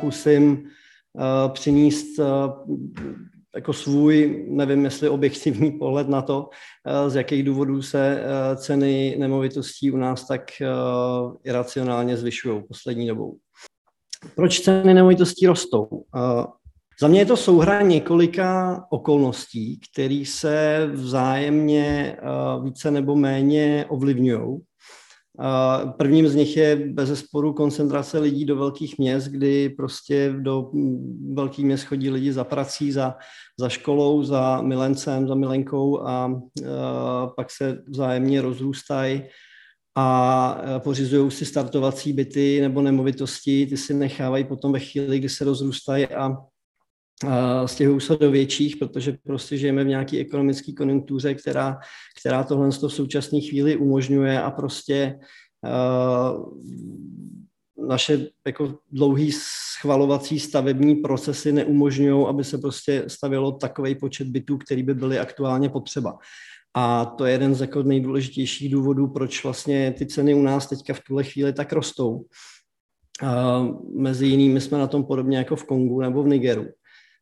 pokusím přinést jako svůj, nevím jestli objektivní pohled na to, z jakých důvodů se ceny nemovitostí u nás tak iracionálně zvyšují poslední dobou. Proč ceny nemovitostí rostou? Za mě je to souhra několika okolností, které se vzájemně více nebo méně ovlivňují. Prvním z nich je bez sporu koncentrace lidí do velkých měst, kdy prostě do velkých měst chodí lidi za prací, za, za školou, za milencem, za milenkou a, a pak se vzájemně rozrůstají a pořizují si startovací byty nebo nemovitosti, ty si nechávají potom ve chvíli, kdy se rozrůstají a stěhují se do větších, protože prostě žijeme v nějaké ekonomické konjunktuře, která, která tohle v současné chvíli umožňuje a prostě uh, naše jako dlouhý schvalovací stavební procesy neumožňují, aby se prostě stavělo takový počet bytů, který by byly aktuálně potřeba. A to je jeden z jako nejdůležitějších důvodů, proč vlastně ty ceny u nás teďka v tuhle chvíli tak rostou. Uh, mezi jinými jsme na tom podobně jako v Kongu nebo v Nigeru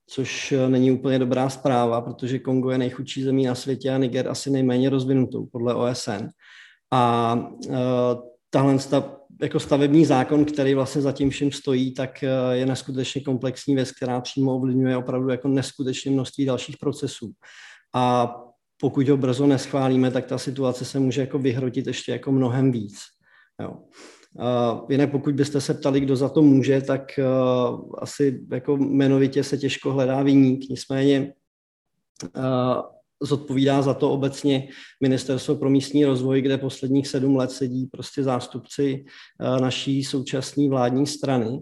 což eh, není úplně dobrá zpráva, protože Kongo je nejchudší zemí na světě a Niger asi nejméně rozvinutou podle OSN. A uh, tahle stav, jako stavební zákon, který vlastně za tím vším stojí, tak uh, je neskutečně komplexní věc, která přímo ovlivňuje opravdu jako neskutečné množství dalších procesů. A pokud ho brzo neschválíme, tak ta situace se může jako vyhrotit ještě jako mnohem víc. Jo. Uh, jinak pokud byste se ptali, kdo za to může, tak uh, asi jako jmenovitě se těžko hledá výnik. Nicméně uh, zodpovídá za to obecně Ministerstvo pro místní rozvoj, kde posledních sedm let sedí prostě zástupci naší současné vládní strany.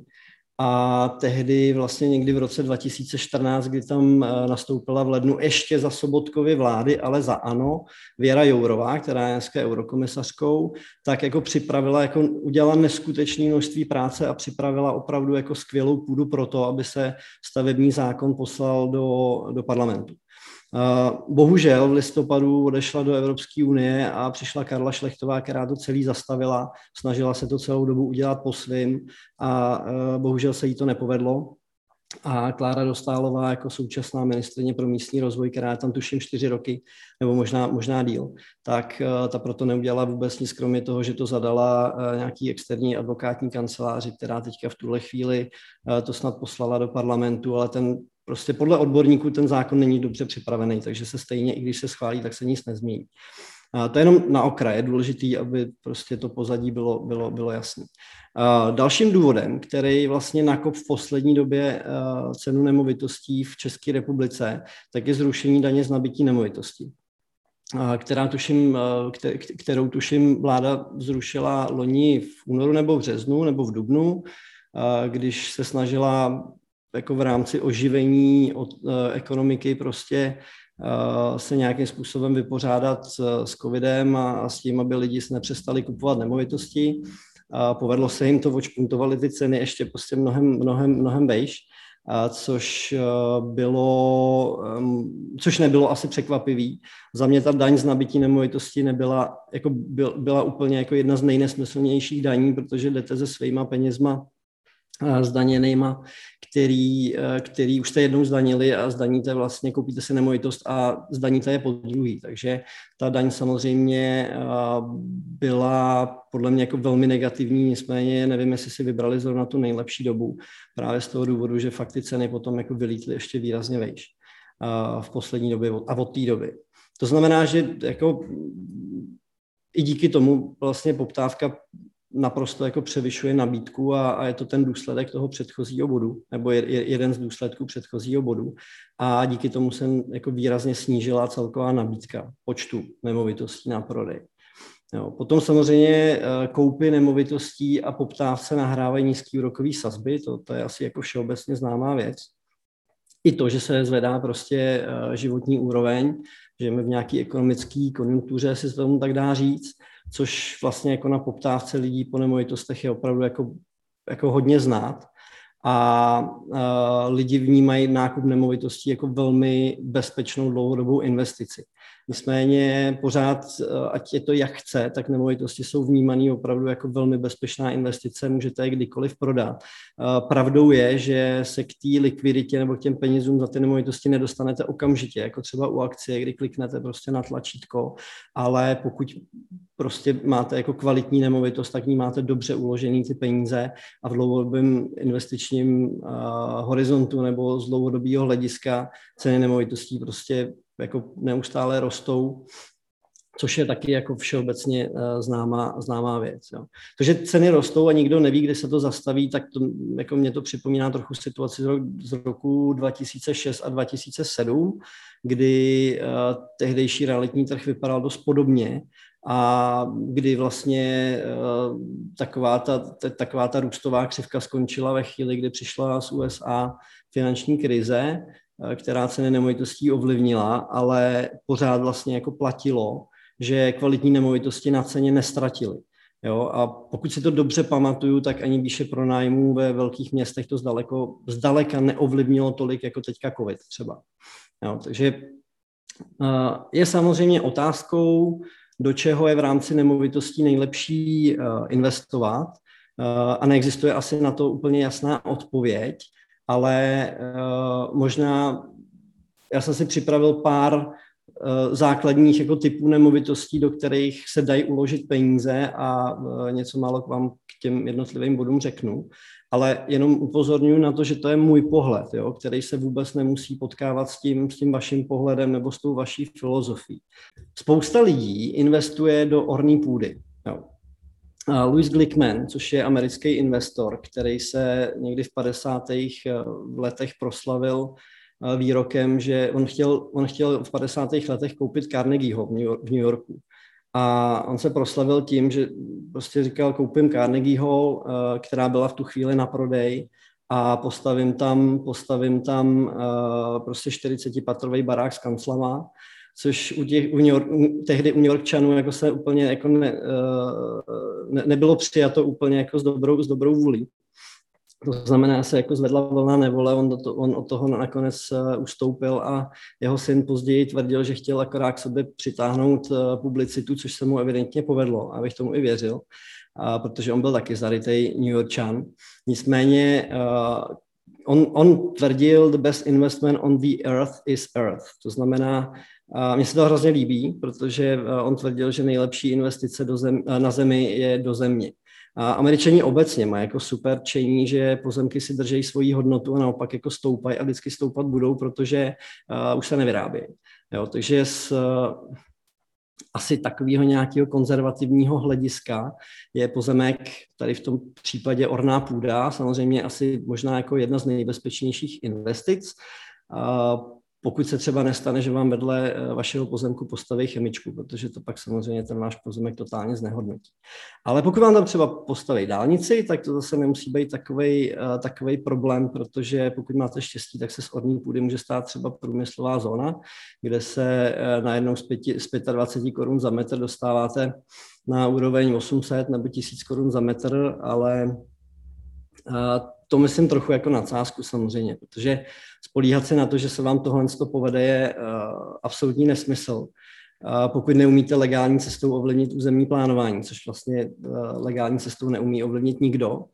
A tehdy vlastně někdy v roce 2014, kdy tam eh, nastoupila v lednu ještě za Sobotkovy vlády, ale za ANO, Věra Jourová, která je dneska eurokomisařkou, tak jako připravila, jako udělala neskutečné množství práce a připravila opravdu jako skvělou půdu pro to, aby se stavební zákon poslal do, do parlamentu. Bohužel v listopadu odešla do Evropské unie a přišla Karla Šlechtová, která to celý zastavila, snažila se to celou dobu udělat po svým a bohužel se jí to nepovedlo. A Klára Dostálová jako současná ministrině pro místní rozvoj, která je tam tuším čtyři roky, nebo možná, možná díl, tak ta proto neudělala vůbec nic, kromě toho, že to zadala nějaký externí advokátní kanceláři, která teďka v tuhle chvíli to snad poslala do parlamentu, ale ten Prostě podle odborníků ten zákon není dobře připravený, takže se stejně, i když se schválí, tak se nic nezmění. A to je jenom na okraj, je důležitý, aby prostě to pozadí bylo, bylo, bylo jasné. Dalším důvodem, který vlastně nakop v poslední době cenu nemovitostí v České republice, tak je zrušení daně z nabití nemovitostí která tuším, kterou tuším vláda zrušila loni v únoru nebo v březnu nebo v dubnu, když se snažila jako v rámci oživení od, uh, ekonomiky prostě uh, se nějakým způsobem vypořádat s, covidem a, a s tím, aby lidi se nepřestali kupovat nemovitosti. A povedlo se jim to, očpuntovali ty ceny ještě prostě mnohem, mnohem, mnohem vejš, a což uh, bylo, což nebylo asi překvapivý. Za mě ta daň z nabití nemovitosti nebyla, jako byl, byla úplně jako jedna z nejnesmyslnějších daní, protože jdete se svýma penězma zdaněnýma, který, eh, který už jste jednou zdanili a zdaníte vlastně, koupíte si nemovitost a zdaníte je po druhý. Takže ta daň samozřejmě eh, byla podle mě jako velmi negativní, nicméně nevím, jestli si vybrali zrovna tu nejlepší dobu, právě z toho důvodu, že fakt ty ceny potom jako vylítly ještě výrazně vejš eh, v poslední době a od té doby. To znamená, že jako i díky tomu vlastně poptávka naprosto jako převyšuje nabídku a, a je to ten důsledek toho předchozího bodu, nebo je, je, jeden z důsledků předchozího bodu. A díky tomu se jako výrazně snížila celková nabídka počtu nemovitostí na prodej. Jo. Potom samozřejmě eh, koupy nemovitostí a poptávce nahrávají nízký úrokový sazby, to, to je asi jako všeobecně známá věc. I to, že se zvedá prostě eh, životní úroveň, žijeme v nějaké ekonomické konjunktuře, si to tomu tak dá říct, což vlastně jako na poptávce lidí po nemovitostech je opravdu jako, jako hodně znát. A, a lidi vnímají nákup nemovitostí jako velmi bezpečnou dlouhodobou investici. Nicméně pořád, ať je to jak chce, tak nemovitosti jsou vnímané opravdu jako velmi bezpečná investice, můžete je kdykoliv prodat. Pravdou je, že se k té likviditě nebo k těm penězům za ty nemovitosti nedostanete okamžitě, jako třeba u akcie, kdy kliknete prostě na tlačítko, ale pokud prostě máte jako kvalitní nemovitost, tak ní máte dobře uložený ty peníze a v dlouhodobém investičním uh, horizontu nebo z dlouhodobého hlediska ceny nemovitostí prostě jako neustále rostou, což je taky jako všeobecně uh, známá, známá věc. Jo. To, že ceny rostou a nikdo neví, kdy se to zastaví, tak to, jako mě to připomíná trochu situaci z, rok, z roku 2006 a 2007, kdy uh, tehdejší realitní trh vypadal dost podobně a kdy vlastně uh, taková ta, taková ta růstová křivka skončila ve chvíli, kdy přišla z USA finanční krize, uh, která ceny nemovitostí ovlivnila, ale pořád vlastně jako platilo, že kvalitní nemovitosti na ceně nestratily. Jo, a pokud si to dobře pamatuju, tak ani výše pronájmů ve velkých městech to zdaleko, zdaleka neovlivnilo tolik jako teďka COVID třeba. Jo, takže uh, je samozřejmě otázkou, do čeho je v rámci nemovitostí nejlepší uh, investovat. Uh, a neexistuje asi na to úplně jasná odpověď, ale uh, možná já jsem si připravil pár základních jako typů nemovitostí, do kterých se dají uložit peníze a něco málo k vám k těm jednotlivým bodům řeknu ale jenom upozorňuji na to, že to je můj pohled, jo, který se vůbec nemusí potkávat s tím, s tím vaším pohledem nebo s tou vaší filozofií. Spousta lidí investuje do orní půdy. Jo. A Louis Glickman, což je americký investor, který se někdy v 50. Eh, letech proslavil eh, výrokem, že on chtěl, on chtěl v 50. letech koupit Carnegieho v New Yorku. A on se proslavil tím, že prostě říkal, koupím Carnegie Hall, eh, která byla v tu chvíli na prodej a postavím tam, postavím tam eh, prostě 40-patrový barák s kanclama, což u těch, u New York, tehdy u New Yorkčanů jako se úplně jako ne, eh, ne, nebylo přijato úplně jako s dobrou, s dobrou vůlí. To znamená, se jako zvedla vlna nevole, on, to, on od toho nakonec uh, ustoupil a jeho syn později tvrdil, že chtěl akorát k sobě přitáhnout uh, publicitu, což se mu evidentně povedlo, abych tomu i věřil, protože on byl taky zarytej New Yorkčan. Nicméně uh, on, on tvrdil, the best investment on the earth is earth. To znamená, mně se to hrozně líbí, protože on tvrdil, že nejlepší investice do zem, na zemi je do země. A američani obecně mají jako super čení, že pozemky si drží svoji hodnotu a naopak jako stoupají a vždycky stoupat budou, protože uh, už se nevyrábějí. Jo, takže z uh, asi takového nějakého konzervativního hlediska je pozemek tady v tom případě orná půda, samozřejmě asi možná jako jedna z nejbezpečnějších investic. Uh, pokud se třeba nestane, že vám vedle eh, vašeho pozemku postaví chemičku, protože to pak samozřejmě ten váš pozemek totálně znehodnotí. Ale pokud vám tam třeba postaví dálnici, tak to zase nemusí být takový takový problém, protože pokud máte štěstí, tak se z orní půdy může stát třeba průmyslová zóna, kde se eh, najednou z, pěti, z 25 korun za metr dostáváte na úroveň 800 nebo 1000 korun za metr, ale eh, to myslím trochu jako nadsázku samozřejmě, protože spolíhat se na to, že se vám tohle povede, je uh, absolutní nesmysl. Pokud neumíte legální cestou ovlivnit územní plánování, což vlastně uh, legální cestou neumí ovlivnit nikdo,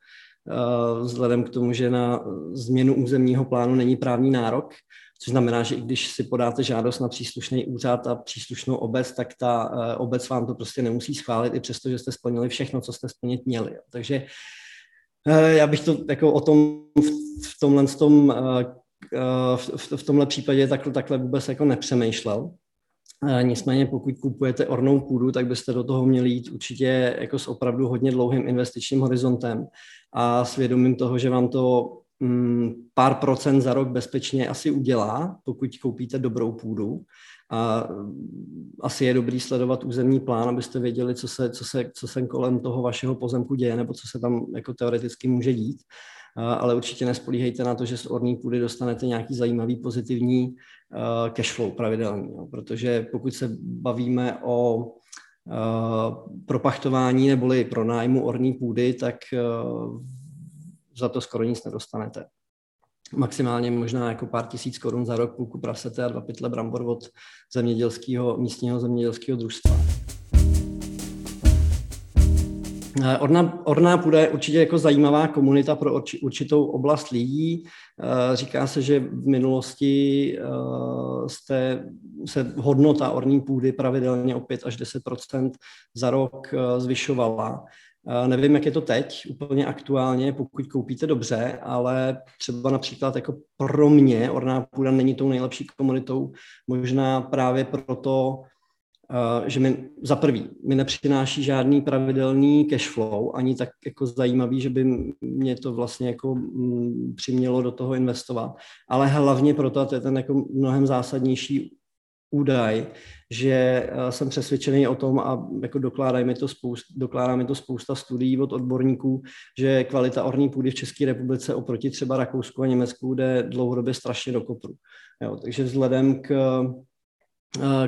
vzhledem k tomu, že na změnu územního plánu není právní nárok, což znamená, že i když si podáte žádost na příslušný úřad a příslušnou obec, tak ta obec vám to prostě nemusí schválit, i přesto, že jste splnili všechno, co jste splnit měli. Takže já bych to jako o tom v tomhle tom Eh, v, v tomhle případě takhle, takhle vůbec jako nepřemýšlel. Eh, nicméně pokud kupujete ornou půdu, tak byste do toho měli jít určitě jako s opravdu hodně dlouhým investičním horizontem a svědomím toho, že vám to mm, pár procent za rok bezpečně asi udělá, pokud koupíte dobrou půdu. A mm, asi je dobrý sledovat územní plán, abyste věděli, co se, co se, co se kolem toho vašeho pozemku děje, nebo co se tam jako teoreticky může dít ale určitě nespolíhejte na to, že z orní půdy dostanete nějaký zajímavý pozitivní cash flow pravidelný, protože pokud se bavíme o propachtování neboli pronájmu orní půdy, tak za to skoro nic nedostanete. Maximálně možná jako pár tisíc korun za rok, půlku prasete a dva pytle brambor od zemědělského, místního zemědělského družstva. Eh, orná, orná půda je určitě jako zajímavá komunita pro určitou oblast lidí. Eh, říká se, že v minulosti eh, jste, se hodnota orní půdy pravidelně o 5 až 10% za rok zvyšovala. Nevím, jak je to teď, úplně aktuálně, pokud koupíte dobře, ale třeba například jako pro mě orná půda není tou nejlepší komunitou, možná právě proto, že mi za prvý mi nepřináší žádný pravidelný cash flow, ani tak jako zajímavý, že by mě to vlastně jako mm, přimělo do toho investovat. Ale hlavně proto, a to je ten jako mnohem zásadnější údaj, že jsem přesvědčený o tom a jako dokládá mi to, spoust, dokládá mi to spousta studií od odborníků, že kvalita orní půdy v České republice oproti třeba Rakousku a Německu jde dlouhodobě strašně do kopru. Jo, takže vzhledem k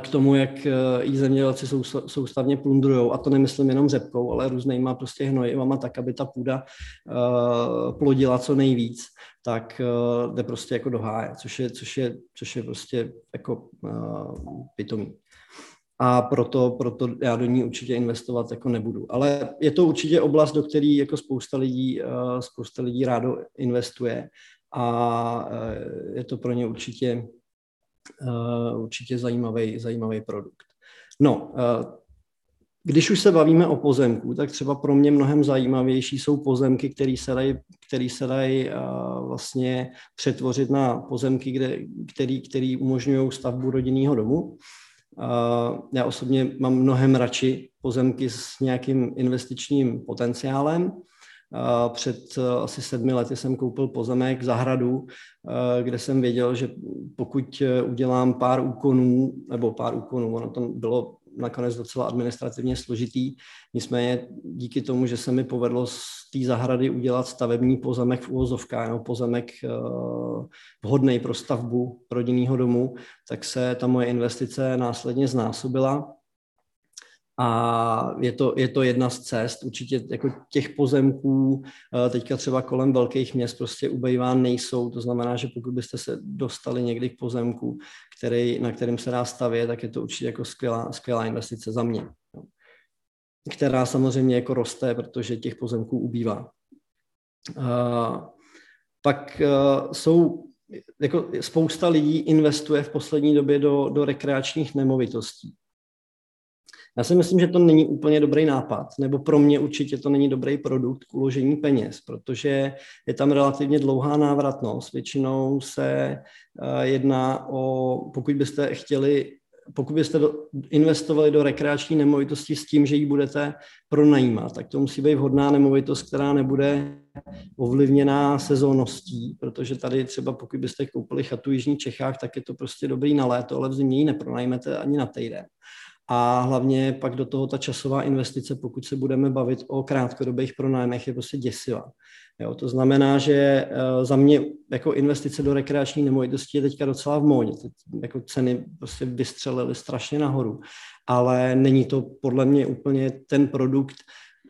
k tomu, jak jí zemědělci soustavně plundrují. A to nemyslím jenom řepkou, ale různýma prostě hnojivama, tak, aby ta půda plodila co nejvíc, tak jde prostě jako do háje, což je, což je, což je prostě jako pitomý. A proto, proto já do ní určitě investovat jako nebudu. Ale je to určitě oblast, do které jako spousta lidí, spousta lidí rádo investuje a je to pro ně určitě Eh, určitě zajímavý, zajímavý produkt. No, eh, když už se bavíme o pozemku, tak třeba pro mě mnohem zajímavější jsou pozemky, které se dají, který se dají uh, vlastně přetvořit na pozemky, kde, který, který umožňují stavbu rodinného domu. Já osobně mám mnohem radši pozemky s nějakým investičním potenciálem. Před eh, asi sedmi lety jsem koupil pozemek zahradu, eh, kde jsem věděl, že pokud eh, udělám pár úkonů, nebo pár úkonů, ono to bylo nakonec docela administrativně složitý, nicméně díky tomu, že se mi povedlo z té zahrady udělat stavební pozemek v úvozovkách, nebo pozemek vhodný pro stavbu rodinného domu, tak se ta moje investice následně znásobila a je to, je to jedna z cest. Určitě jako těch pozemků eh, teďka třeba kolem velkých měst prostě ubejvá nejsou. To znamená, že pokud byste se dostali někdy k pozemku, který, na kterým se dá stavět, tak je to určitě jako skvělá, skvělá investice za mě. Která samozřejmě jako roste, protože těch pozemků ubývá. Uh, pak uh, jsou jako spousta lidí investuje v poslední době do, do rekreačních nemovitostí. Já si myslím, že to není úplně dobrý nápad, nebo pro mě určitě to není dobrý produkt k uložení peněz, protože je tam relativně dlouhá návratnost. Většinou se eh, jedná o, pokud byste chtěli pokud byste investovali do rekreační nemovitosti s tím, že ji budete pronajímat, tak to musí být vhodná nemovitost, která nebude ovlivněná sezónností, protože tady třeba pokud byste koupili chatu v Jižních Čechách, tak je to prostě dobrý na léto, ale v zimě ji nepronajmete ani na týden a hlavně pak do toho ta časová investice, pokud se budeme bavit o krátkodobých pronájmech, je prostě děsivá. Jo, to znamená, že uh, za mě jako investice do rekreační nemovitosti je teďka docela v módě. Teď jako ceny prostě vystřelily strašně nahoru, ale není to podle mě úplně ten produkt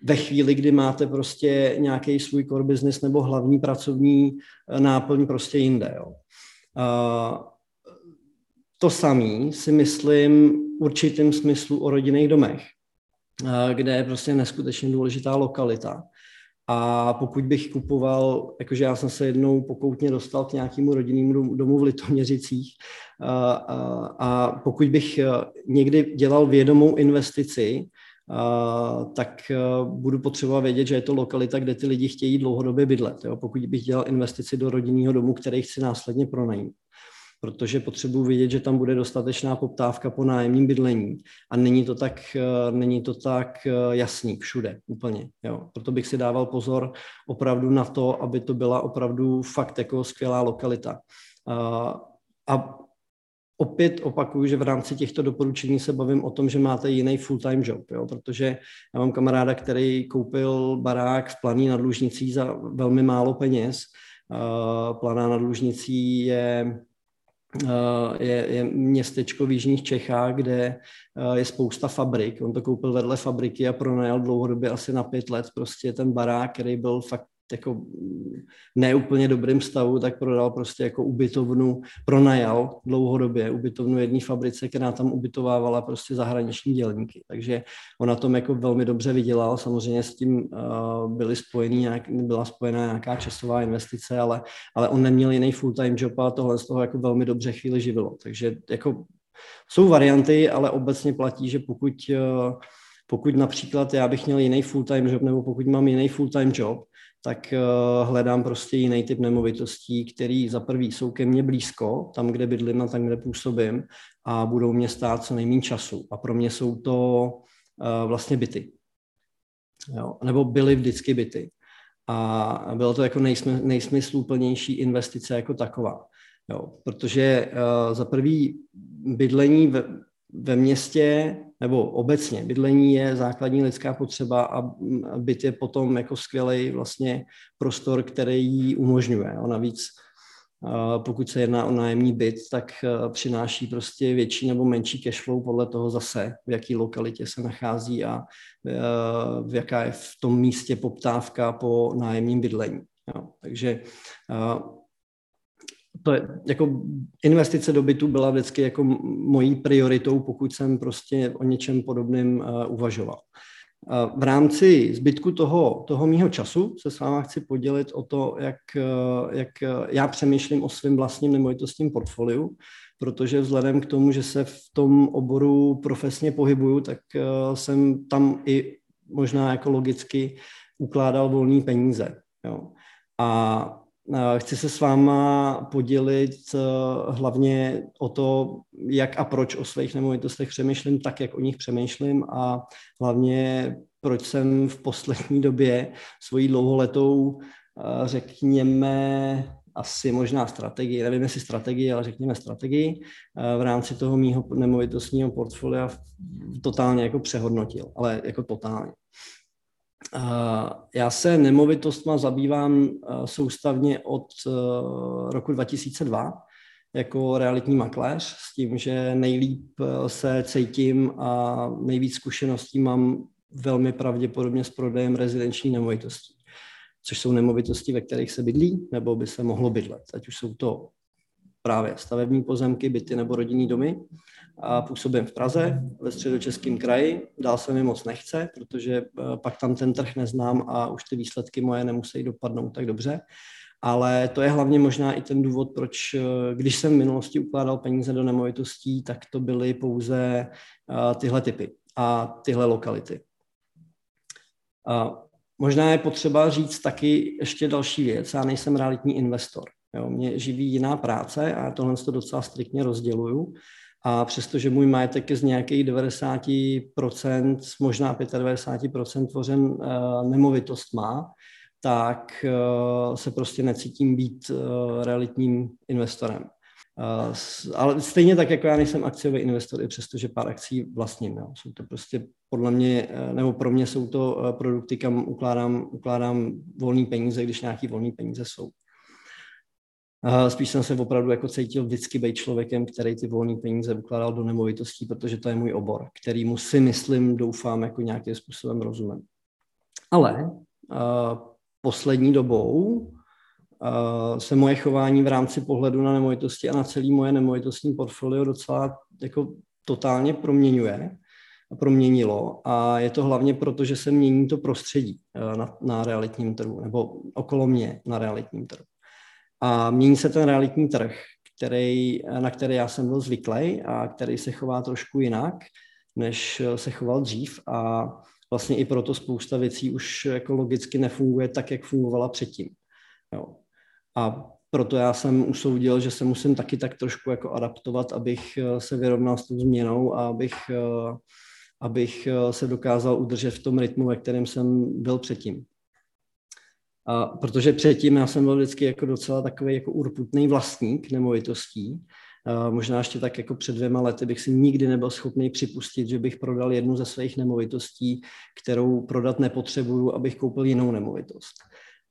ve chvíli, kdy máte prostě nějaký svůj core business nebo hlavní pracovní eh, náplň prostě jinde. Jo. Uh, to samé si myslím určitým smyslu o rodinných domech, eh, kde je prostě neskutečně důležitá lokalita. A pokud bych kupoval, jakože já jsem se jednou pokoutně dostal k nějakému rodinnému domu v Litoměřicích a, eh, a, a pokud bych eh, někdy dělal vědomou investici, a, tak budu potřebovat vědět, že je to lokalita, kde ty lidi chtějí dlouhodobě bydlet. Jo? Pokud bych dělal investici do rodinného domu, který chci následně pronajít protože potřebuji vidět, že tam bude dostatečná poptávka po nájemním bydlení a není to tak, eh, není to tak eh, jasný všude úplně. Jo. Proto bych si dával pozor opravdu na to, aby to byla opravdu fakt jako skvělá lokalita. A, a opět opakuju, že v rámci těchto doporučení se bavím o tom, že máte jiný full-time job, jo? protože já mám kamaráda, který koupil barák v Planý nad Lužnicí za velmi málo peněz. Planá nad Lužnicí je Eh, je, je městečko v Jižních Čechách, kde eh, je spousta fabrik. On to koupil vedle fabriky a pronajal dlouhodobě asi na pět let prostě ten barák, který byl fakt jako neúplně dobrým stavu, tak prodal prostě jako ubytovnu, pronajal dlouhodobě ubytovnu jedné fabrice, která tam ubytovávala prostě zahraniční dělníky. Takže on na tom jako velmi dobře vydělal. Samozřejmě s tím uh, byly spojený nějak, byla spojená nějaká časová investice, ale, ale on neměl jiný full-time job a tohle z toho jako velmi dobře chvíli živilo. Takže jako jsou varianty, ale obecně platí, že pokud uh, pokud například já bych měl jiný full-time job, nebo pokud mám jiný full-time job, tak uh, hledám prostě jiný typ nemovitostí, který za prvý jsou ke mně blízko, tam, kde bydlím a tam, kde působím a budou mě stát co nejméně času. A pro mě jsou to uh, vlastně byty. Jo? Nebo byly vždycky byty. A bylo to jako nejsmy, nejsmysluplnější investice jako taková. Jo? Protože uh, za prvý bydlení ve, ve městě nebo obecně bydlení je základní lidská potřeba a byt je potom jako skvělý vlastně prostor, který ji umožňuje. A navíc pokud se jedná o nájemní byt, tak přináší prostě větší nebo menší cashflow podle toho zase, v jaký lokalitě se nachází a v jaká je v tom místě poptávka po nájemním bydlení. Jo. Takže to je, jako investice do bytu byla vždycky jako mojí prioritou, pokud jsem prostě o něčem podobném uh, uvažoval. V rámci zbytku toho, toho mýho času se s váma chci podělit o to, jak, uh, jak já přemýšlím o svém vlastním nemovitostním portfoliu, protože vzhledem k tomu, že se v tom oboru profesně pohybuju, tak jsem tam i možná jako logicky ukládal volné peníze. Jo. A Chci se s váma podělit eh, hlavně o to, jak a proč o svých nemovitostech přemýšlím tak, jak o nich přemýšlím a hlavně proč jsem v poslední době svojí dlouholetou, eh, řekněme, asi možná strategii, nevím jestli strategii, ale řekněme strategii, eh, v rámci toho mýho nemovitostního portfolia totálně jako přehodnotil, ale jako totálně. Já se nemovitostma zabývám soustavně od e, roku 2002 jako realitní makléř s tím, že nejlíp se cítím a nejvíc zkušeností mám velmi pravděpodobně s prodejem rezidenční nemovitostí, což jsou nemovitosti, ve kterých se bydlí nebo by se mohlo bydlet. Ať už jsou to právě stavební pozemky, byty nebo rodinný domy. A působím v Praze, ve středočeském kraji. Dál se mi moc nechce, protože eh, pak tam ten trh neznám a už ty výsledky moje nemusí dopadnout tak dobře. Ale to je hlavně možná i ten důvod, proč, eh, když jsem v minulosti ukládal peníze do nemovitostí, tak to byly pouze eh, tyhle typy a tyhle lokality. Možná je potřeba říct taky ještě další věc. Já nejsem realitní investor. Jo, mě živí jiná práce a tohle to docela striktně rozděluju. A přestože můj majetek je z nějakých 90%, možná 95% tvořen uh, nemovitost má, tak uh, se prostě necítím být uh, realitním investorem. Uh, ale stejně tak, jako já nejsem akciový investor, i přestože pár akcí vlastním. Jo. Jsou to prostě podle mě, nebo pro mě jsou to produkty, kam ukládám, ukládám volné peníze, když nějaký volné peníze jsou. Spíš jsem se opravdu jako cítil vždycky být člověkem, který ty volné peníze ukládal do nemovitostí, protože to je můj obor, který mu si myslím, doufám, jako nějakým způsobem rozumím. Ale uh, poslední dobou uh, se moje chování v rámci pohledu na nemovitosti a na celý moje nemovitostní portfolio docela jako totálně proměňuje a proměnilo a je to hlavně proto, že se mění to prostředí na, na realitním trhu nebo okolo mě na realitním trhu. A mění se ten realitní trh, který, na který já jsem byl zvyklý a který se chová trošku jinak, než se choval dřív a vlastně i proto spousta věcí už jako logicky nefunguje tak, jak fungovala předtím. Jo. A proto já jsem usoudil, že se musím taky tak trošku jako adaptovat, abych se vyrovnal s tou změnou a abych, abych se dokázal udržet v tom rytmu, ve kterém jsem byl předtím. A protože předtím já jsem byl vždycky jako docela takový jako urputný vlastník nemovitostí. A možná ještě tak jako před dvěma lety bych si nikdy nebyl schopný připustit, že bych prodal jednu ze svých nemovitostí, kterou prodat nepotřebuju, abych koupil jinou nemovitost.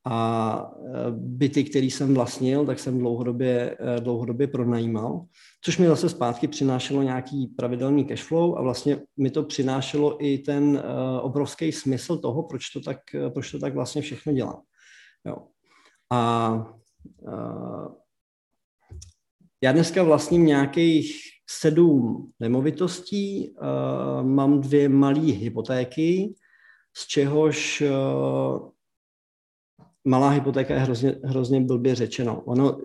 A e, byty, který jsem vlastnil, tak jsem dlouhodobě, e, dlouhodobě pronajímal, což mi zase zpátky přinášelo nějaký pravidelný cash flow a vlastně mi to přinášelo i ten e, obrovský smysl toho, proč to tak, proč to tak vlastně všechno dělám. Jo. A uh, já dneska vlastním nějakých sedm nemovitostí, uh, mám dvě malé hypotéky, z čehož uh, malá hypotéka je hrozně, hrozně blbě řečeno. Ono,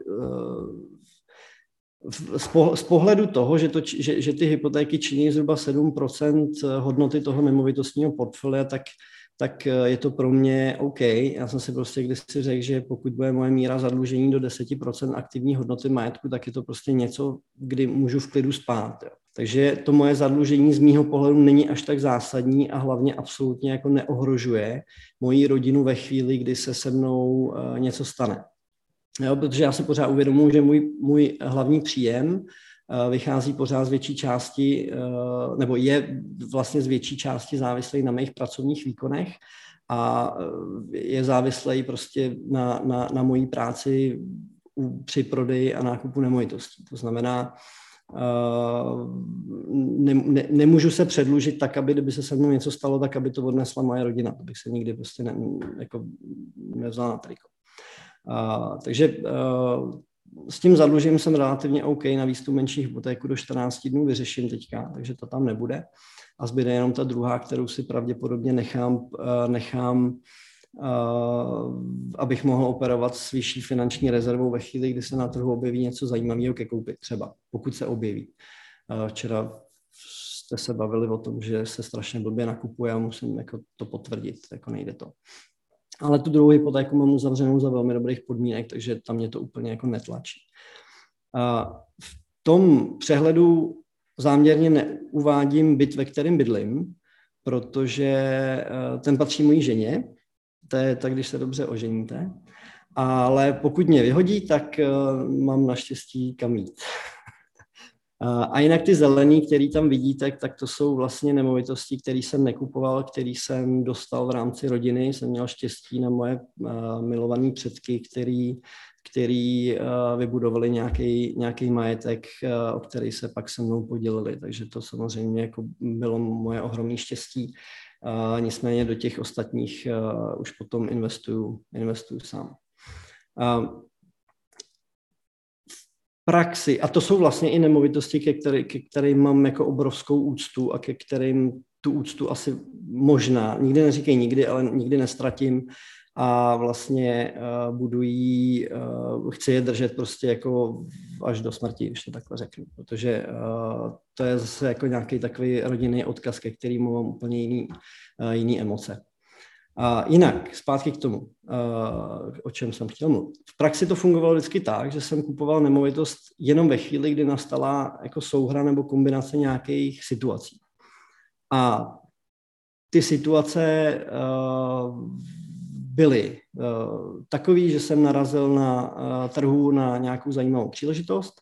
z pohledu toho, že, to, že, že ty hypotéky činí zhruba 7% hodnoty toho nemovitostního portfolia, tak tak eh, je to pro mě OK. Já jsem si prostě kdysi řekl, že pokud bude moje míra zadlužení do 10% aktivní hodnoty majetku, tak je to prostě něco, kdy můžu v klidu spát. Jo. Takže to moje zadlužení z mýho pohledu není až tak zásadní a hlavně absolutně jako neohrožuje moji rodinu ve chvíli, kdy se se mnou uh, něco stane. Jo, protože já si pořád uvědomuji, že můj, můj hlavní příjem Eh, vychází pořád z větší části, eh, nebo je vlastně z větší části závislý na mých pracovních výkonech a eh, je závislý prostě na, na, na mojí práci při prodeji a nákupu nemovitostí. To znamená, ne, ne, nemůžu se předlužit tak, aby kdyby se se mnou něco stalo, tak aby to odnesla moje rodina. To bych se nikdy prostě ne, jako nevzal na triko. Uh, takže uh, s tím zadlužením jsem relativně OK, navíc tu menší hypotéku do 14 dnů vyřeším teďka, takže to tam nebude. A zbyde jenom ta druhá, kterou si pravděpodobně nechám, eh, nechám uh, abych mohl operovat s vyšší finanční rezervou ve chvíli, kdy se na trhu objeví něco zajímavého ke koupit třeba, pokud se objeví. Uh, včera jste se bavili o tom, že se strašně blbě nakupuje a musím jako to potvrdit, jako nejde to ale tu druhou hypotéku mám uzavřenou za velmi dobrých podmínek, takže tam mě to úplně jako netlačí. A v tom přehledu záměrně neuvádím byt, ve kterém bydlím, protože eh, ten patří mojí ženě, to je tak, když se dobře oženíte, ale pokud mě vyhodí, tak eh, mám naštěstí kam jít. A jinak ty zelený, který tam vidíte, tak to jsou vlastně nemovitosti, které jsem nekupoval, který jsem dostal v rámci rodiny. Jsem měl štěstí na moje milované předky, který, který vybudovali nějaký, nějaký majetek, o který se pak se mnou podělili. Takže to samozřejmě jako bylo moje ohromné štěstí. Nicméně do těch ostatních už potom investuju, investuju sám praxi, a to jsou vlastně i nemovitosti, ke, který, ke kterým mám jako obrovskou úctu a ke kterým tu úctu asi možná, nikdy neříkej nikdy, ale nikdy nestratím. A vlastně uh, budují, uh, chci je držet prostě jako až do smrti, když to takhle řeknu, protože uh, to je zase jako nějaký takový rodinný odkaz, ke kterému mám úplně jiný, uh, jiný emoce. A jinak, zpátky k tomu, o čem jsem chtěl mluvit. V praxi to fungovalo vždycky tak, že jsem kupoval nemovitost jenom ve chvíli, kdy nastala jako souhra nebo kombinace nějakých situací. A ty situace byly takové, že jsem narazil na trhu na nějakou zajímavou příležitost,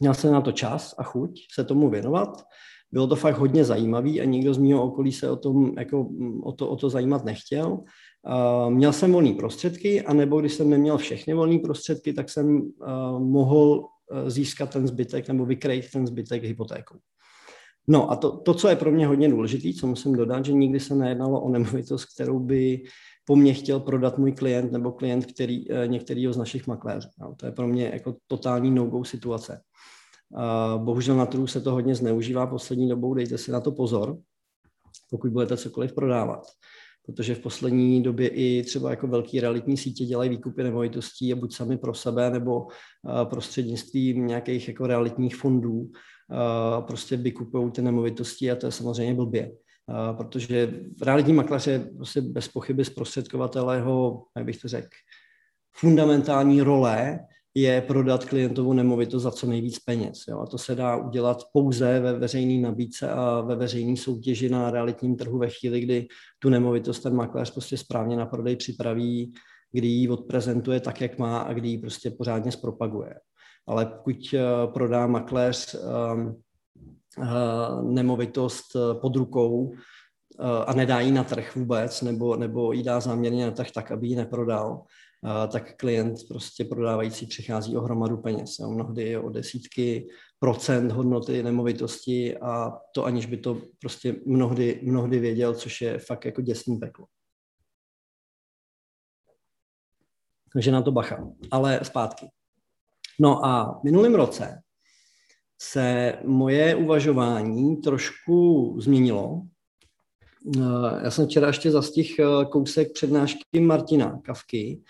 měl jsem na to čas a chuť se tomu věnovat bylo to fakt hodně zajímavý a nikdo z mého okolí se o, tom, jako, o, to, o to zajímat nechtěl. Uh, měl jsem volné prostředky, anebo když jsem neměl všechny volné prostředky, tak jsem uh, mohl uh, získat ten zbytek nebo vykrejt ten zbytek hypotékou. No a to, to, co je pro mě hodně důležité, co musím dodat, že nikdy se nejednalo o nemovitost, kterou by po mně chtěl prodat můj klient nebo klient který, některýho z našich makléřů. No, to je pro mě jako totální no-go situace. Bohužel na trhu se to hodně zneužívá poslední dobou, dejte si na to pozor, pokud budete cokoliv prodávat. Protože v poslední době i třeba jako velký realitní sítě dělají výkupy nemovitostí a buď sami pro sebe nebo prostřednictvím nějakých jako realitních fondů prostě vykupují ty nemovitosti a to je samozřejmě blbě. Protože realitní makléř je prostě bez pochyby zprostředkovatelého, jak bych to řekl, fundamentální role je prodat klientovu nemovitost za co nejvíc peněz. Jo? A to se dá udělat pouze ve veřejné nabídce a ve veřejné soutěži na realitním trhu ve chvíli, kdy tu nemovitost ten makléř prostě správně na prodej připraví, kdy ji odprezentuje tak, jak má a kdy ji prostě pořádně zpropaguje. Ale pokud eh, prodá makléř um, uh, nemovitost eh, pod rukou a nedá ji na trh vůbec, nebo, nebo ji dá záměrně na trh tak, aby ji neprodal, tak klient prostě prodávající přichází o hromadu peněz. Jo. Mnohdy o desítky procent hodnoty nemovitosti a to aniž by to prostě mnohdy, mnohdy věděl, což je fakt jako děsný peklo. Takže na to bacha. Ale zpátky. No a minulým roce se moje uvažování trošku změnilo. Eh, já jsem včera ještě zastih eh, kousek přednášky Martina Kavky.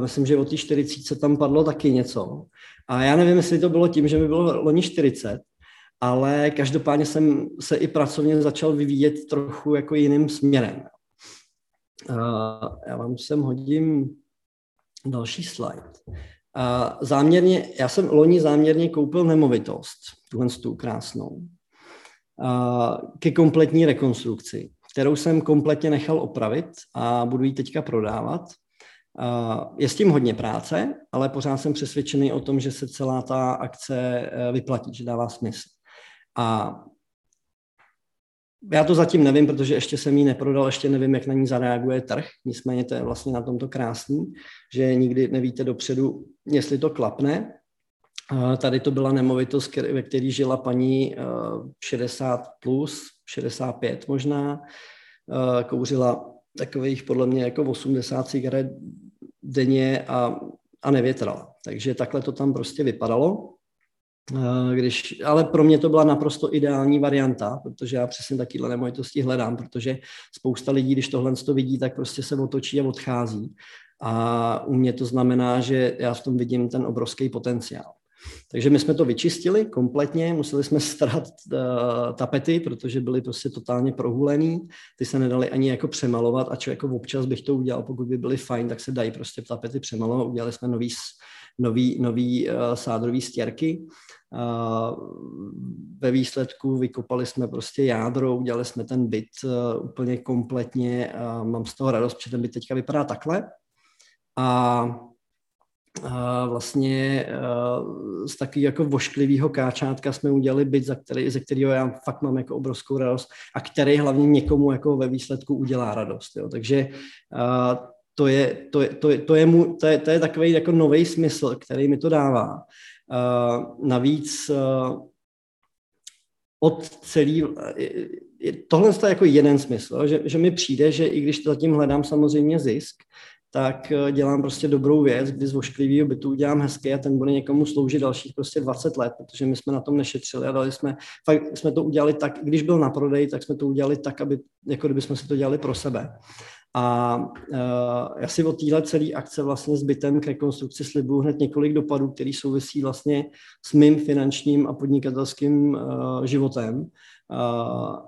Myslím, že o té 40 tam padlo taky něco. A já nevím, jestli to bylo tím, že mi bylo loni 40, ale každopádně jsem se i pracovně začal vyvíjet trochu jako jiným směrem. Já vám sem hodím další slide. Záměrně, já jsem loni záměrně koupil nemovitost, tuhle tu krásnou, ke kompletní rekonstrukci, kterou jsem kompletně nechal opravit a budu ji teďka prodávat. Je s tím hodně práce, ale pořád jsem přesvědčený o tom, že se celá ta akce e, vyplatí, že dává smysl. A já to zatím nevím, protože ještě jsem ji neprodal, ještě nevím, jak na ní zareaguje trh. Nicméně to je vlastně na tomto krásný, že nikdy nevíte dopředu, jestli to klapne. Tady to byla nemovitost, ve které žila paní 60 plus, 65 možná. Kouřila takových podle mě jako 80 cigaret denně a, a nevětrala. Takže takhle to tam prostě vypadalo. Eh, když, ale pro mě to byla naprosto ideální varianta, protože já přesně takovéhle nemovitosti hledám, protože spousta lidí, když tohle to vidí, tak prostě se otočí a odchází. A u mě to znamená, že já v tom vidím ten obrovský potenciál. Takže my jsme to vyčistili kompletně, museli jsme starat uh, tapety, protože byly prostě totálně prohulený, ty se nedali ani jako přemalovat, a jako občas bych to udělal, pokud by byly fajn, tak se dají prostě tapety přemalovat, udělali jsme nový, nový, nový uh, sádrový stěrky, ve výsledku vykopali jsme prostě jádro, udělali jsme ten byt uh, úplně kompletně a mám z toho radost, protože ten byt teďka vypadá takhle. A vlastně uh, z takového jako vošklivého káčátka jsme udělali byt, za který, ze kterého já fakt mám jako obrovskou radost a který hlavně někomu jako ve výsledku udělá radost. Jo. Takže uh, to je, to, je, to, je, to, je mu, to, je, to je takový jako nový smysl, který mi to dává. Uh, navíc od celý, tohle je jako jeden smysl, že, že mi přijde, že i když zatím hledám samozřejmě zisk, tak eh, dělám prostě dobrou věc, kdy z vošklivého bytu udělám hezky a ten bude někomu sloužit dalších prostě 20 let, protože my jsme na tom nešetřili a dali jsme, fakt jsme to udělali tak, když byl na prodej, tak jsme to udělali tak, aby, jako kdyby jsme si to dělali pro sebe. A já si od téhle celé akce vlastně s bytem k rekonstrukci slibuju hned několik dopadů, který souvisí vlastně s mým finančním a podnikatelským uh, životem. Uh,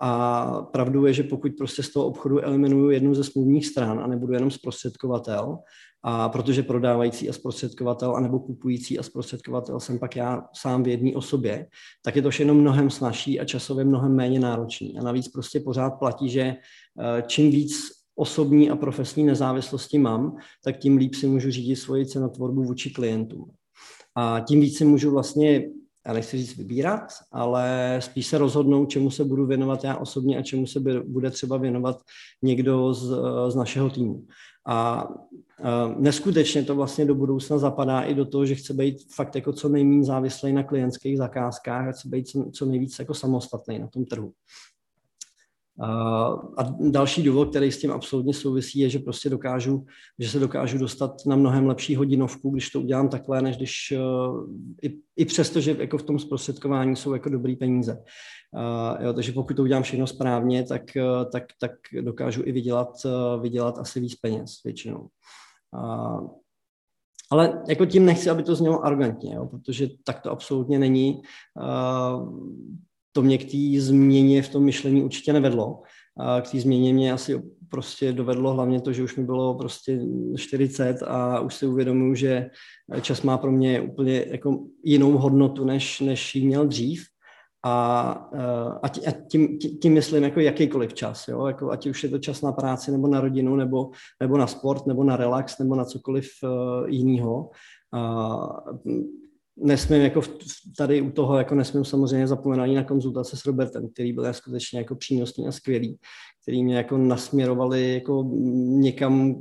a pravdou je, že pokud prostě z toho obchodu eliminuju jednu ze smluvních stran a nebudu jenom zprostředkovatel, a protože prodávající a zprostředkovatel, anebo kupující a zprostředkovatel jsem pak já sám v jedné osobě, tak je to všechno mnohem snažší a časově mnohem méně náročný. A navíc prostě pořád platí, že čím víc osobní a profesní nezávislosti mám, tak tím líp si můžu řídit svoji cenotvorbu vůči klientům. A tím víc si můžu vlastně, já nechci říct vybírat, ale spíš se rozhodnout, čemu se budu věnovat já osobně a čemu se bude třeba věnovat někdo z, z našeho týmu. A, neskutečně to vlastně do budoucna zapadá i do toho, že chce být fakt jako co nejméně závislý na klientských zakázkách a chce být co, co nejvíc jako samostatný na tom trhu. A další důvod, který s tím absolutně souvisí, je, že prostě dokážu, že se dokážu dostat na mnohem lepší hodinovku, když to udělám takhle, než když eh, i, i přesto, že jako v tom zprostředkování jsou jako dobrý peníze. Uh, jo, takže pokud to udělám všechno správně, tak, uh, tak, tak dokážu i vydělat, uh, vydělat asi víc peněz většinou. Uh, ale jako tím nechci, aby to znělo arrogantně, jo, protože tak to absolutně není. Uh, to mě k té změně v tom myšlení určitě nevedlo. A k té změně mě asi prostě dovedlo hlavně to, že už mi bylo prostě 40 a už si uvědomuji, že čas má pro mě úplně jako jinou hodnotu, než, než ji měl dřív. A, a, tím, tím myslím jako jakýkoliv čas, jo? Jako, ať už je to čas na práci, nebo na rodinu, nebo, nebo na sport, nebo na relax, nebo na cokoliv uh, jiného nesmím jako tady u toho, jako nesmím samozřejmě zapomenout ani na konzultace s Robertem, který byl skutečně jako přínosný a skvělý, který mě jako nasměrovali jako někam,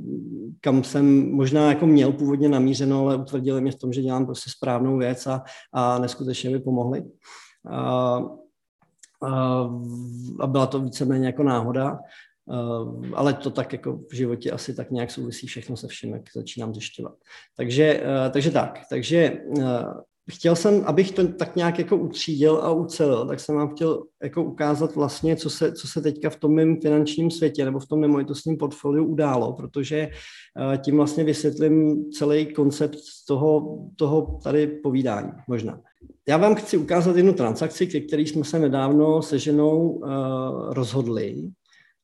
kam jsem možná jako měl původně namířeno, ale utvrdili mě v tom, že dělám prostě správnou věc a, a neskutečně mi pomohli. A, a, byla to víceméně jako náhoda. Ale to tak jako v životě asi tak nějak souvisí všechno se vším, jak začínám zjišťovat. Takže, takže tak, takže chtěl jsem, abych to tak nějak jako utřídil a ucelil, tak jsem vám chtěl jako ukázat vlastně, co se, co se teďka v tom mém finančním světě nebo v tom nemovitostním portfoliu událo, protože tím vlastně vysvětlím celý koncept toho, toho tady povídání možná. Já vám chci ukázat jednu transakci, ke který jsme se nedávno se ženou uh, rozhodli,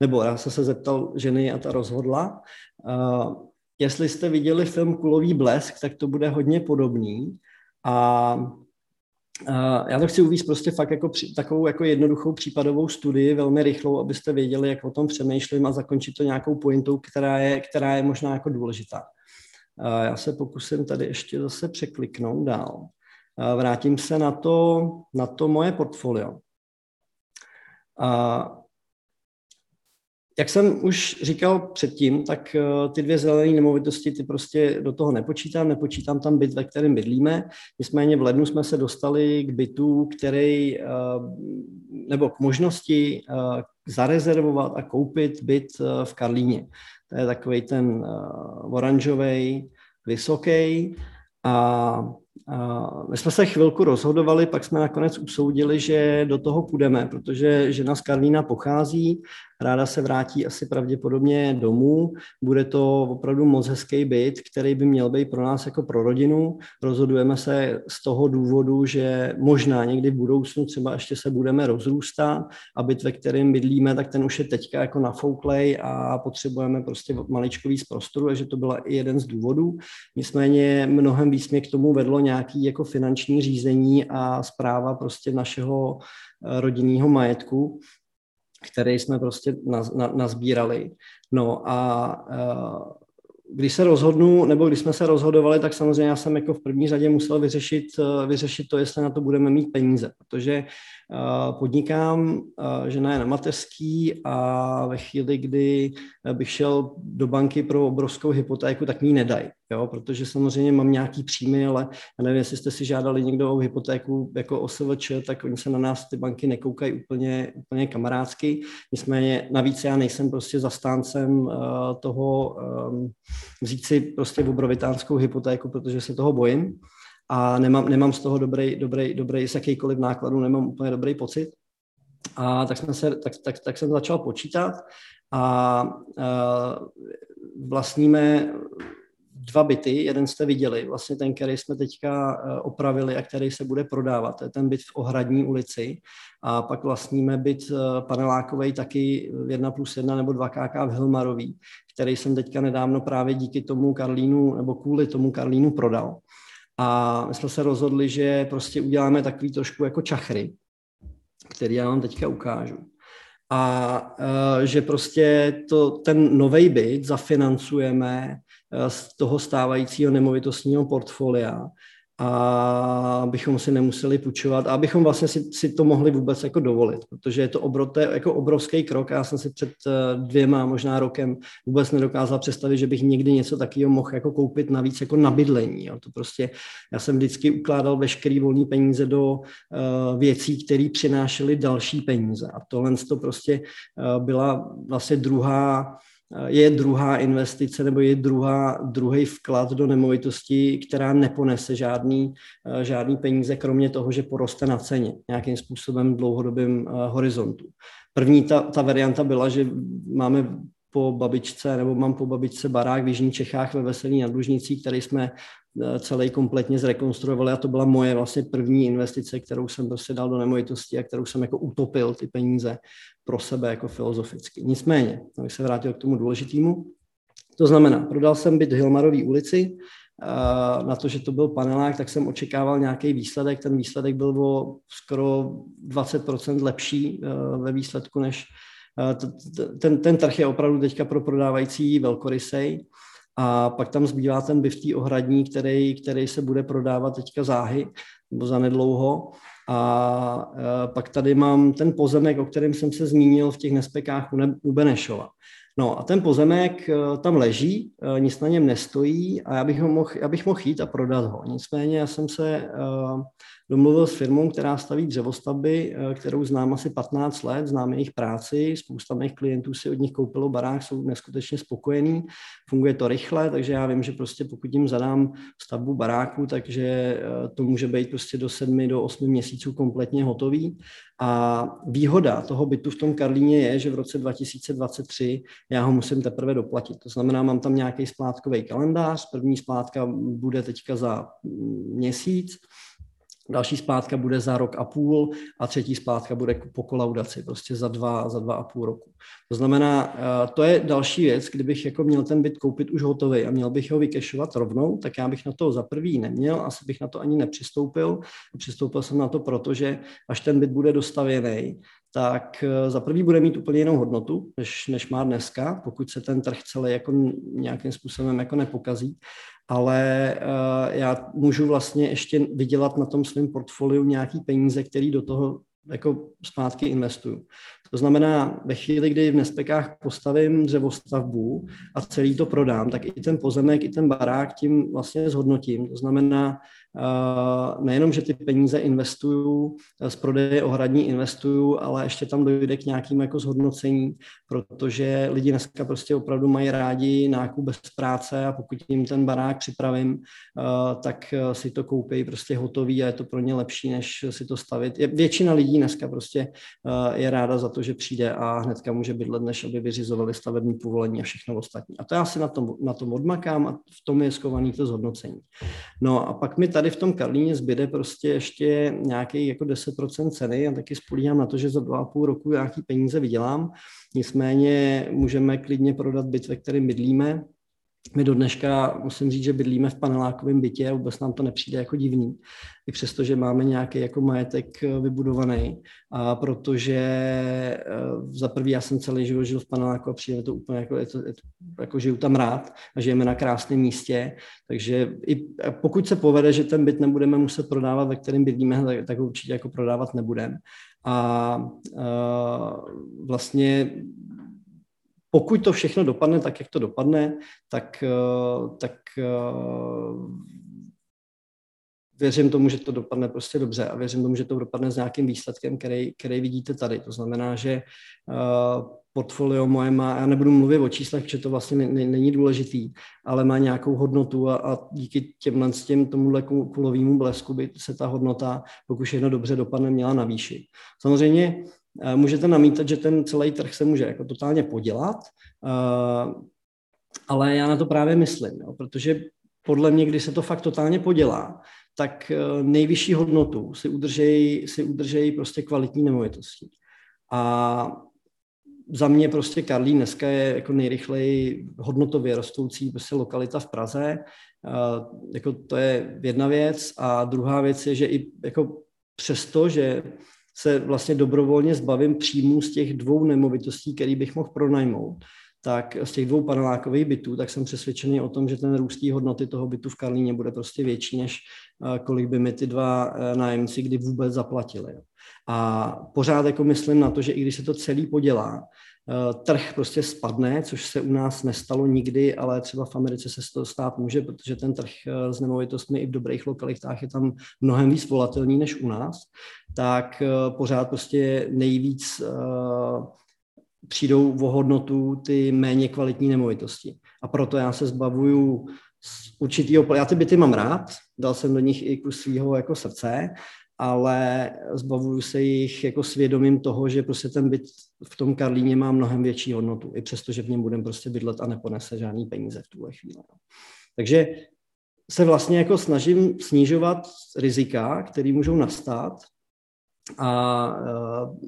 nebo já jsem se zeptal ženy a ta rozhodla. Uh, jestli jste viděli film Kulový blesk, tak to bude hodně podobný. A já to chci uvíct prostě fakt jako při, takovou jako jednoduchou případovou studii, velmi rychlou, abyste věděli, jak o tom přemýšlím a zakončit to nějakou pointou, která je, která je možná jako důležitá. Já se pokusím tady ještě zase překliknout dál. Vrátím se na to, na to moje portfolio. Jak jsem už říkal předtím, tak eh, ty dvě zelené nemovitosti, ty prostě do toho nepočítám, nepočítám tam byt, ve kterém bydlíme. Nicméně v lednu jsme se dostali k bytu, který, eh, nebo k možnosti eh, zarezervovat a koupit byt v Karlíně. To je takový ten oranžový, vysoký a my jsme se chvilku rozhodovali, pak jsme nakonec usoudili, že do toho půjdeme, protože žena z Karlína pochází ráda se vrátí asi pravděpodobně domů. Bude to opravdu moc hezký byt, který by měl být pro nás jako pro rodinu. Rozhodujeme se z toho důvodu, že možná někdy v budoucnu třeba ještě se budeme rozrůstat a byt, ve kterém bydlíme, tak ten už je teďka jako nafouklej a potřebujeme prostě maličkový z prostoru, takže to byla i jeden z důvodů. Nicméně mnohem víc mě k tomu vedlo nějaký jako finanční řízení a zpráva prostě našeho eh, rodinného majetku, který jsme prostě nazbírali. No a uh, když se rozhodnu, nebo když jsme se rozhodovali, tak samozřejmě já jsem jako v první řadě musel vyřešit, eh, vyřešit to, jestli na to budeme mít peníze, protože podnikám, žena je na mateřský a ve chvíli, kdy bych šel do banky pro obrovskou hypotéku, tak mi ji nedají, jo? protože samozřejmě mám nějaký příjmy, ale já nevím, jestli jste si žádali někdo o hypotéku jako OSVČ, tak oni se na nás ty banky nekoukají úplně, úplně kamarádsky. Nicméně navíc já nejsem prostě zastáncem toho um, vzít si prostě obrovitánskou hypotéku, protože se toho bojím a nemám, nemám z toho dobrý, dobrý, dobrý, z jakýkoliv nákladu nemám úplně dobrý pocit. A tak, jsme se, tak, tak, tak jsem začal počítat a uh, vlastníme dva byty, jeden jste viděli, vlastně ten, který jsme teďka opravili a který se bude prodávat, to je ten byt v Ohradní ulici a pak vlastníme byt panelákový taky 1 plus 1 nebo 2 KK v Hilmarový, který jsem teďka nedávno právě díky tomu Karlínu nebo kvůli tomu Karlínu prodal. A my jsme se rozhodli, že prostě uděláme takový trošku jako čachry, který já vám teďka ukážu. A uh, že prostě to, ten nový byt zafinancujeme uh, z toho stávajícího nemovitostního portfolia a abychom si nemuseli půjčovat a abychom vlastně si, si to mohli vůbec jako dovolit, protože je to obroté, jako obrovský krok a já jsem si před eh, dvěma, možná rokem vůbec nedokázal představit, že bych někdy něco takového mohl jako koupit navíc jako na bydlení. Jo. To prostě, já jsem vždycky ukládal veškerý volný peníze do uh, věcí, které přinášely další peníze a tohle to prostě uh, byla vlastně druhá je druhá investice nebo je druhá, druhý vklad do nemovitosti, která neponese žádný, eh, žádný peníze, kromě toho, že poroste na ceně nějakým způsobem v dlouhodobém eh, horizontu. První ta, ta varianta byla, že máme po babičce, nebo mám po babičce barák v Jižních Čechách ve Veselí nad Lužnicí, který jsme eh, celý kompletně zrekonstruovali a to byla moje vlastně první investice, kterou jsem prostě dal do nemovitosti a kterou jsem jako utopil ty peníze pro sebe jako filozoficky. Nicméně, abych se vrátil k tomu důležitému, to znamená, prodal jsem byt Hilmarový ulici, na to, že to byl panelák, tak jsem očekával nějaký výsledek. Ten výsledek byl o skoro 20% lepší e, ve výsledku, než ten, ten trh je opravdu teďka pro prodávající velkorysej. A pak tam zbývá ten byv ohradní, který, který se bude prodávat teďka záhy, nebo za nedlouho. A e, pak tady mám ten pozemek, o kterém jsem se zmínil v těch nespekách u Benešova. No a ten pozemek e, tam leží, e, nic na něm nestojí a já bych, ho mohl, já bych mohl jít a prodat ho. Nicméně já jsem se domluvil s firmou, která staví dřevostavby, eh, kterou znám asi 15 let, znám jejich práci, spousta mých klientů si od nich koupilo barák, jsou neskutečně spokojení, funguje to rychle, takže já vím, že prostě pokud jim zadám stavbu baráku, takže eh, to může být prostě do 7 do 8 měsíců kompletně hotový. A výhoda toho bytu v tom Karlíně je, že v roce 2023 já ho musím teprve doplatit. To znamená, mám tam nějaký splátkový kalendář, první splátka bude teďka za měsíc, Další splátka bude za rok a půl a třetí splátka bude po kolaudaci, prostě za dva, za dva a půl roku. To znamená, eh, to je další věc, kdybych jako měl ten byt koupit už hotový a měl bych ho vykešovat rovnou, tak já bych na to za prvý neměl, asi bych na to ani nepřistoupil. Přistoupil jsem na to proto, že až ten byt bude dostavěný, tak eh, za prvý bude mít úplně jinou hodnotu, než, než má dneska, pokud se ten trh celý jako nějakým způsobem jako nepokazí ale uh, já můžu vlastně ještě vydělat na tom svém portfoliu nějaký peníze, který do toho jako zpátky investuju. To znamená, ve chvíli, kdy v Nespekách postavím dřevostavbu a celý to prodám, tak i ten pozemek, i ten barák tím vlastně zhodnotím. To znamená, nejenom, že ty peníze investuju, z prodeje ohradní investuju, ale ještě tam dojde k nějakým jako zhodnocení, protože lidi dneska prostě opravdu mají rádi nákup bez práce a pokud jim ten barák připravím, tak si to koupí prostě hotový a je to pro ně lepší, než si to stavit. Většina lidí dneska prostě je ráda za to, že přijde a hnedka může bydlet, než aby vyřizovali stavební povolení a všechno ostatní. A to já si na tom, na tom odmakám a v tom je skovaný to zhodnocení. No a pak mi tady v tom Karlíně zbyde prostě ještě nějaký jako 10% ceny a taky spolíhám na to, že za dva a půl roku nějaký peníze vydělám. Nicméně můžeme klidně prodat byt, ve kterém bydlíme, my do dneška musím říct, že bydlíme v panelákovém bytě a vůbec nám to nepřijde jako divný, i přesto, že máme nějaký jako majetek eh, vybudovaný, a protože eh, za prvý já jsem celý život žil v paneláku a přijde to úplně jako, je to, je to, jako žiju tam rád a žijeme na krásném místě, takže i pokud se povede, že ten byt nebudeme muset prodávat, ve kterém bydlíme, tak, tak ho určitě jako prodávat nebudeme. A, a eh, vlastně pokud to všechno dopadne tak, jak to dopadne, tak, eh, tak eh, věřím tomu, že to dopadne prostě dobře a věřím tomu, že to dopadne s nějakým výsledkem, který, který vidíte tady. To znamená, že uh, portfolio moje má, já nebudu mluvit o číslech, protože to vlastně není důležitý, ale má nějakou hodnotu a, a díky těmhle s těm tomuhle kulovému blesku by se ta hodnota, pokud všechno dobře dopadne, měla navýšit. Samozřejmě Eh, můžete namítat, že ten celý trh se může jako totálně podělat, eh, ale já na to právě myslím, jo, protože podle mě, když se to fakt totálně podělá, tak eh, nejvyšší hodnotu si udržejí si udržej prostě kvalitní nemovitosti. A za mě prostě Karlín dneska je jako nejrychleji hodnotově rostoucí prostě lokalita v Praze. jako to je jedna věc. A druhá věc je, že i jako přesto, že se vlastně dobrovolně zbavím příjmů z těch dvou nemovitostí, který bych mohl pronajmout, tak z těch dvou panelákových bytů, tak jsem přesvědčený o tom, že ten růst hodnoty toho bytu v Karlíně bude prostě větší, než eh, kolik by mi ty dva eh, nájemci kdy vůbec zaplatili. A pořád jako myslím na to, že i když se to celý podělá, trh prostě spadne, což se u nás nestalo nikdy, ale třeba v Americe se to stát může, protože ten trh eh, s nemovitostmi i v dobrých lokalitách je tam mnohem víc volatilní než u nás, tak eh, pořád prostě nejvíc přijdou o hodnotu ty méně kvalitní nemovitosti. A proto já se zbavuju z určitýho, já ty byty mám rád, dal jsem do nich i kus svého jako srdce, ale zbavuju se jich jako svědomím toho, že prostě ten byt v tom Karlíně má mnohem větší hodnotu, i přesto, že v něm budeme prostě bydlet a neponese žádný peníze v tuhle chvíli. Takže se vlastně jako snažím snižovat rizika, které můžou nastat a uh,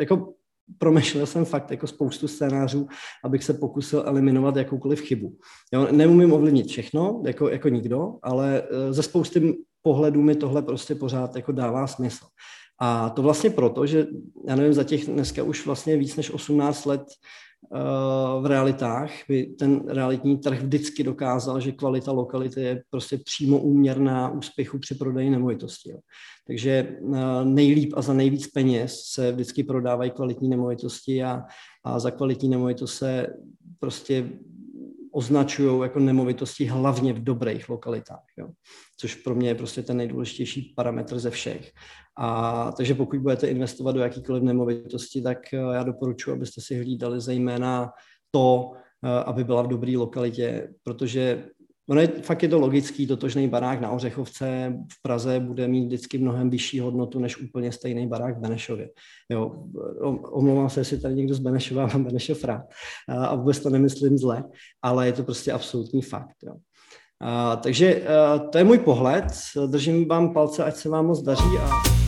jako promešlel jsem fakt jako spoustu scénářů, abych se pokusil eliminovat jakoukoliv chybu. Jo, neumím ovlivnit všechno, jako, jako nikdo, ale uh, ze spousty pohledu mi tohle prostě pořád jako dává smysl. A to vlastně proto, že já nevím, za těch dneska už vlastně víc než 18 let uh, v realitách by ten realitní trh vždycky dokázal, že kvalita lokality je prostě přímo úměrná úspěchu při prodeji nemovitosti. Jo. Takže uh, nejlíp a za nejvíc peněz se vždycky prodávají kvalitní nemovitosti a, a za kvalitní nemovitost se prostě označují jako nemovitosti hlavně v dobrých lokalitách, jo? což pro mě je prostě ten nejdůležitější parametr ze všech. A takže pokud budete investovat do jakýkoliv nemovitosti, tak já doporučuji, abyste si hlídali zejména to, aby byla v dobré lokalitě, protože Ono je, fakt je to logický, totožný barák na Ořechovce v Praze bude mít vždycky mnohem vyšší hodnotu než úplně stejný barák v Benešově. Jo, omlouvám se, jestli tady někdo z Benešova mám Benešov rád a vůbec to nemyslím zle, ale je to prostě absolutní fakt. Jo. A, takže a, to je můj pohled, držím vám palce, ať se vám moc daří a